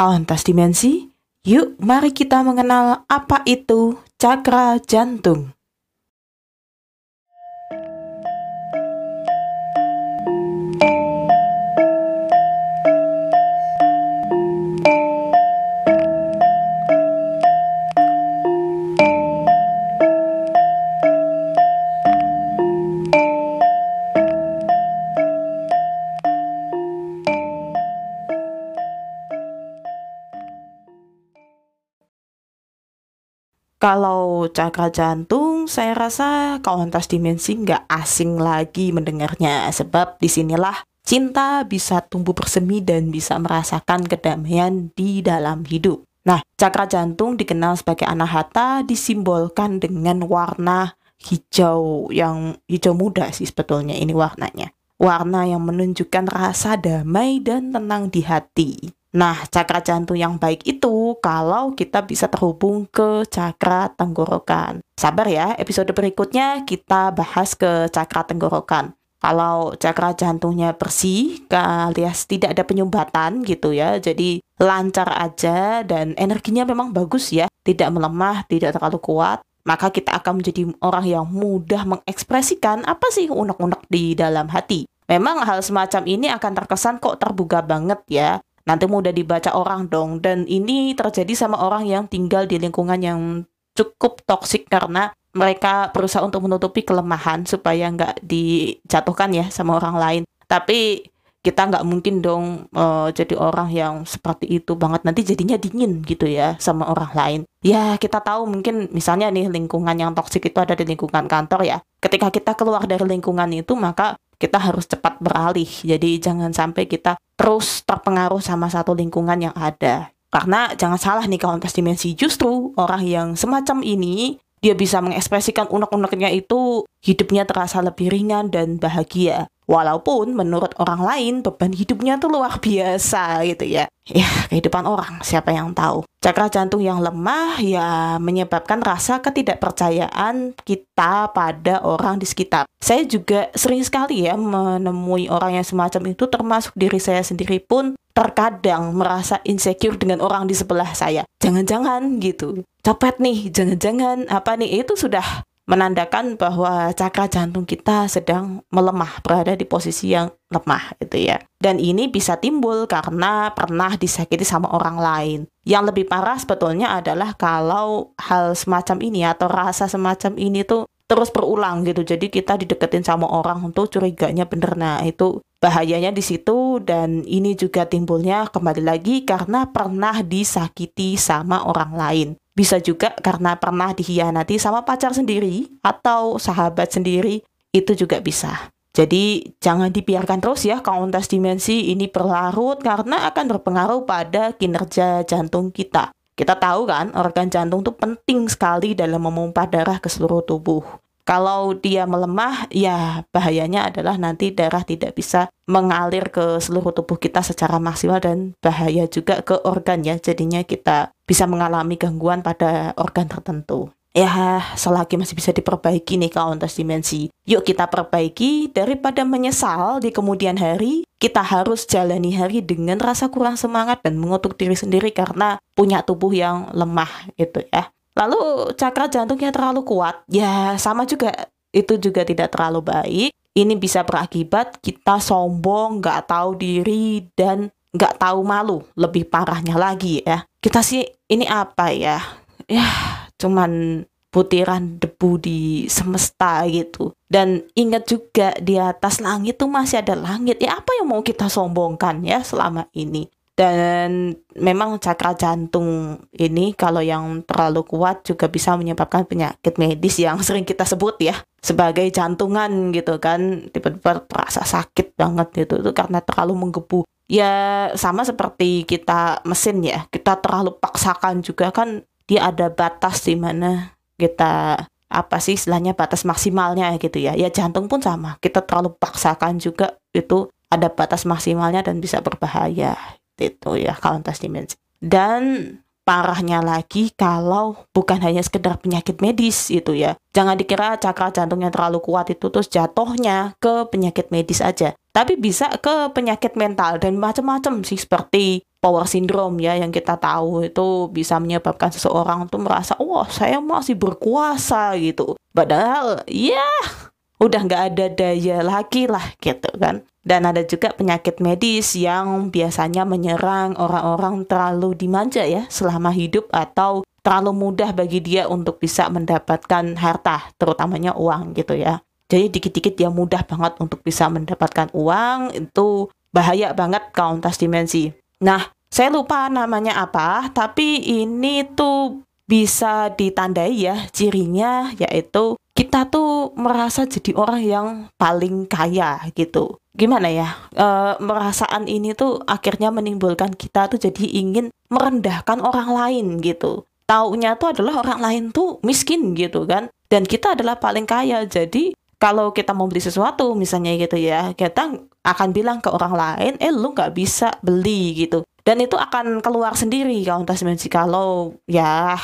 Kawan tas dimensi, yuk mari kita mengenal apa itu cakra jantung. Kalau cakra jantung, saya rasa kawan tas dimensi nggak asing lagi mendengarnya. Sebab di sinilah cinta bisa tumbuh bersemi dan bisa merasakan kedamaian di dalam hidup. Nah, cakra jantung dikenal sebagai anahata disimbolkan dengan warna hijau yang hijau muda sih sebetulnya ini warnanya. Warna yang menunjukkan rasa damai dan tenang di hati. Nah, cakra jantung yang baik itu kalau kita bisa terhubung ke cakra tenggorokan. Sabar ya, episode berikutnya kita bahas ke cakra tenggorokan. Kalau cakra jantungnya bersih, alias tidak ada penyumbatan gitu ya, jadi lancar aja dan energinya memang bagus ya, tidak melemah, tidak terlalu kuat, maka kita akan menjadi orang yang mudah mengekspresikan apa sih unek-unek di dalam hati. Memang hal semacam ini akan terkesan kok terbuka banget ya, nanti mudah dibaca orang dong. Dan ini terjadi sama orang yang tinggal di lingkungan yang cukup toksik karena mereka berusaha untuk menutupi kelemahan supaya nggak dijatuhkan ya sama orang lain. Tapi kita nggak mungkin dong uh, jadi orang yang seperti itu banget. Nanti jadinya dingin gitu ya sama orang lain. Ya kita tahu mungkin misalnya nih lingkungan yang toksik itu ada di lingkungan kantor ya. Ketika kita keluar dari lingkungan itu maka kita harus cepat beralih. Jadi jangan sampai kita terus terpengaruh sama satu lingkungan yang ada. Karena jangan salah nih kawan pas dimensi, justru orang yang semacam ini dia bisa mengekspresikan unek-uneknya itu hidupnya terasa lebih ringan dan bahagia. Walaupun menurut orang lain beban hidupnya tuh luar biasa gitu ya. Ya, kehidupan orang, siapa yang tahu. Cakra jantung yang lemah ya menyebabkan rasa ketidakpercayaan kita pada orang di sekitar. Saya juga sering sekali ya menemui orang yang semacam itu termasuk diri saya sendiri pun terkadang merasa insecure dengan orang di sebelah saya. Jangan-jangan gitu. Copet nih, jangan-jangan apa nih itu sudah menandakan bahwa cakra jantung kita sedang melemah, berada di posisi yang lemah itu ya. Dan ini bisa timbul karena pernah disakiti sama orang lain. Yang lebih parah sebetulnya adalah kalau hal semacam ini atau rasa semacam ini tuh terus berulang gitu. Jadi kita dideketin sama orang untuk curiganya bener. Nah, itu bahayanya di situ dan ini juga timbulnya kembali lagi karena pernah disakiti sama orang lain. Bisa juga karena pernah dihianati sama pacar sendiri atau sahabat sendiri, itu juga bisa. Jadi jangan dibiarkan terus ya kauntas dimensi ini berlarut karena akan berpengaruh pada kinerja jantung kita. Kita tahu kan organ jantung itu penting sekali dalam memompa darah ke seluruh tubuh. Kalau dia melemah, ya bahayanya adalah nanti darah tidak bisa mengalir ke seluruh tubuh kita secara maksimal dan bahaya juga ke organ ya. Jadinya kita bisa mengalami gangguan pada organ tertentu. Ya, selagi masih bisa diperbaiki nih kauntas dimensi. Yuk kita perbaiki daripada menyesal di kemudian hari. Kita harus jalani hari dengan rasa kurang semangat dan mengutuk diri sendiri karena punya tubuh yang lemah gitu ya. Lalu cakra jantungnya terlalu kuat, ya sama juga itu juga tidak terlalu baik. Ini bisa berakibat kita sombong, nggak tahu diri dan nggak tahu malu. Lebih parahnya lagi ya. Kita sih ini apa ya? Ya cuman butiran debu di semesta gitu. Dan ingat juga di atas langit tuh masih ada langit. Ya apa yang mau kita sombongkan ya selama ini? Dan memang cakra jantung ini kalau yang terlalu kuat juga bisa menyebabkan penyakit medis yang sering kita sebut ya sebagai jantungan gitu kan. Tiba-tiba terasa sakit banget gitu itu karena terlalu menggebu. Ya sama seperti kita mesin ya kita terlalu paksakan juga kan dia ada batas di mana kita apa sih istilahnya batas maksimalnya gitu ya. Ya jantung pun sama kita terlalu paksakan juga itu ada batas maksimalnya dan bisa berbahaya itu ya Countess Dimensi. Dan parahnya lagi kalau bukan hanya sekedar penyakit medis itu ya. Jangan dikira cakra jantungnya terlalu kuat itu terus jatuhnya ke penyakit medis aja. Tapi bisa ke penyakit mental dan macam-macam sih seperti power syndrome ya yang kita tahu itu bisa menyebabkan seseorang tuh merasa wah saya masih berkuasa gitu. Padahal ya udah nggak ada daya lagi lah gitu kan. Dan ada juga penyakit medis yang biasanya menyerang orang-orang terlalu dimanja ya selama hidup atau terlalu mudah bagi dia untuk bisa mendapatkan harta, terutamanya uang gitu ya. Jadi dikit-dikit dia mudah banget untuk bisa mendapatkan uang, itu bahaya banget kauntas dimensi. Nah, saya lupa namanya apa, tapi ini tuh bisa ditandai ya cirinya yaitu kita tuh merasa jadi orang yang paling kaya gitu. Gimana ya? E, merasaan ini tuh akhirnya menimbulkan kita tuh jadi ingin merendahkan orang lain gitu. Taunya tuh adalah orang lain tuh miskin gitu kan. Dan kita adalah paling kaya. Jadi kalau kita mau beli sesuatu misalnya gitu ya, kita akan bilang ke orang lain, eh lu nggak bisa beli gitu. Dan itu akan keluar sendiri kalau kalau ya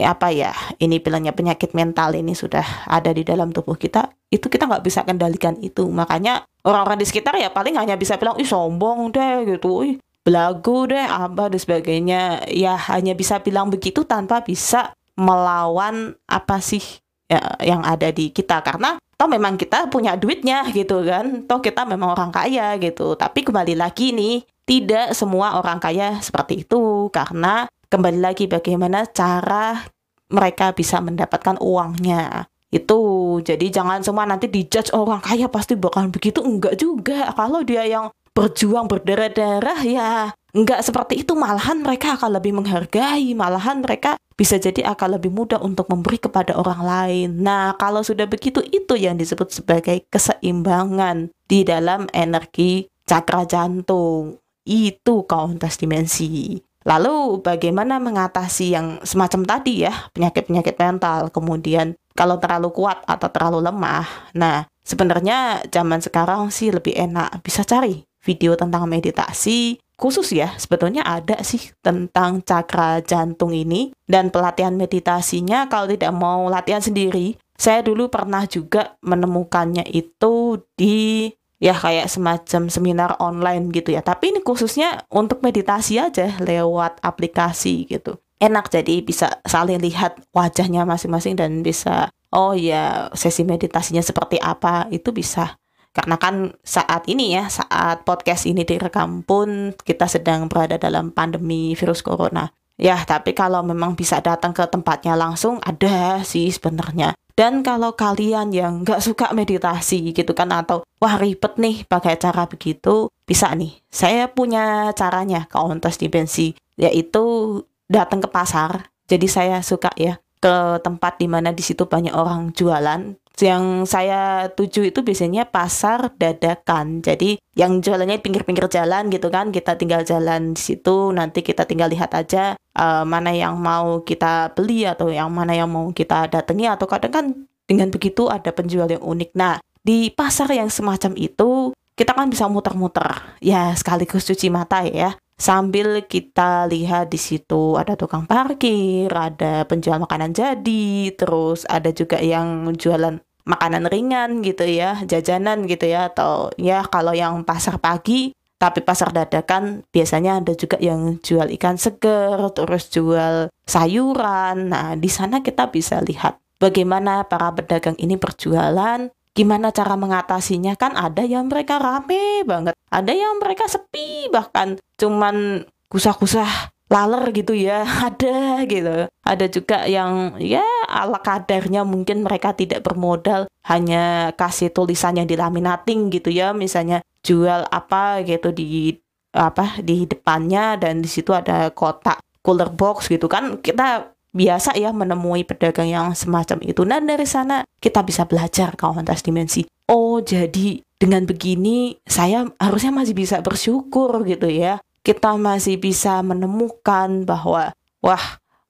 apa ya ini bilangnya penyakit mental ini sudah ada di dalam tubuh kita itu kita nggak bisa kendalikan itu. Makanya orang-orang di sekitar ya paling hanya bisa bilang ih sombong deh gitu. Ih belagu deh apa dan sebagainya. Ya hanya bisa bilang begitu tanpa bisa melawan apa sih ya, yang ada di kita. Karena toh memang kita punya duitnya gitu kan. Toh kita memang orang kaya gitu. Tapi kembali lagi nih tidak semua orang kaya seperti itu. Karena kembali lagi bagaimana cara mereka bisa mendapatkan uangnya. Itu jadi jangan semua nanti dijudge orang kaya pasti bakal begitu. Enggak juga. Kalau dia yang berjuang berdarah-darah ya enggak seperti itu. Malahan mereka akan lebih menghargai. Malahan mereka bisa jadi akan lebih mudah untuk memberi kepada orang lain. Nah kalau sudah begitu itu yang disebut sebagai keseimbangan di dalam energi cakra jantung. Itu kauntas dimensi Lalu bagaimana mengatasi yang semacam tadi ya, penyakit-penyakit mental, kemudian kalau terlalu kuat atau terlalu lemah. Nah, sebenarnya zaman sekarang sih lebih enak bisa cari video tentang meditasi khusus ya sebetulnya ada sih tentang cakra jantung ini dan pelatihan meditasinya kalau tidak mau latihan sendiri saya dulu pernah juga menemukannya itu di ya kayak semacam seminar online gitu ya. Tapi ini khususnya untuk meditasi aja lewat aplikasi gitu. Enak jadi bisa saling lihat wajahnya masing-masing dan bisa oh ya sesi meditasinya seperti apa itu bisa. Karena kan saat ini ya, saat podcast ini direkam pun kita sedang berada dalam pandemi virus corona. Ya, tapi kalau memang bisa datang ke tempatnya langsung, ada sih sebenarnya. Dan kalau kalian yang nggak suka meditasi gitu kan atau wah ribet nih pakai cara begitu, bisa nih. Saya punya caranya Countess Dimensi, yaitu datang ke pasar. Jadi saya suka ya ke tempat di mana di situ banyak orang jualan yang saya tuju itu biasanya pasar dadakan. Jadi yang jualannya pinggir-pinggir jalan gitu kan, kita tinggal jalan di situ, nanti kita tinggal lihat aja uh, mana yang mau kita beli atau yang mana yang mau kita datangi atau kadang kan dengan begitu ada penjual yang unik. Nah, di pasar yang semacam itu kita kan bisa muter-muter ya sekaligus cuci mata ya sambil kita lihat di situ ada tukang parkir, ada penjual makanan jadi, terus ada juga yang jualan makanan ringan gitu ya, jajanan gitu ya, atau ya kalau yang pasar pagi, tapi pasar dadakan biasanya ada juga yang jual ikan seger, terus jual sayuran. Nah, di sana kita bisa lihat bagaimana para pedagang ini berjualan, gimana cara mengatasinya kan ada yang mereka rame banget, ada yang mereka sepi bahkan cuman kusah-kusah laler gitu ya. Ada gitu. Ada juga yang ya ala kadarnya mungkin mereka tidak bermodal hanya kasih tulisan yang dilaminating gitu ya. Misalnya jual apa gitu di apa di depannya dan di situ ada kotak cooler box gitu kan. Kita biasa ya menemui pedagang yang semacam itu. Dan dari sana kita bisa belajar kawan tas dimensi. Oh jadi dengan begini saya harusnya masih bisa bersyukur gitu ya kita masih bisa menemukan bahwa wah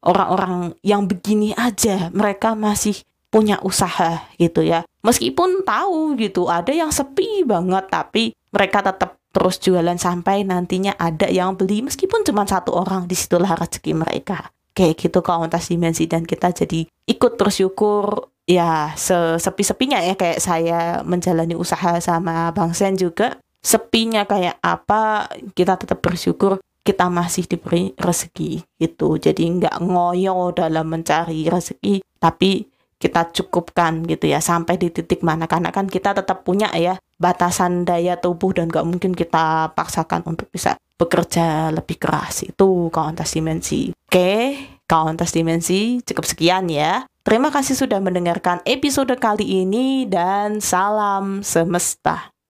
orang-orang yang begini aja mereka masih punya usaha gitu ya. Meskipun tahu gitu ada yang sepi banget tapi mereka tetap terus jualan sampai nantinya ada yang beli meskipun cuma satu orang di situlah rezeki mereka. kayak gitu kauntas dimensi dan kita jadi ikut bersyukur ya sepi-sepinya ya kayak saya menjalani usaha sama Bang Sen juga sepinya kayak apa kita tetap bersyukur kita masih diberi rezeki gitu. Jadi nggak ngoyo dalam mencari rezeki tapi kita cukupkan gitu ya sampai di titik mana. Karena kan kita tetap punya ya batasan daya tubuh dan nggak mungkin kita paksakan untuk bisa bekerja lebih keras. Itu kauntas dimensi. Oke kauntas dimensi cukup sekian ya. Terima kasih sudah mendengarkan episode kali ini dan salam semesta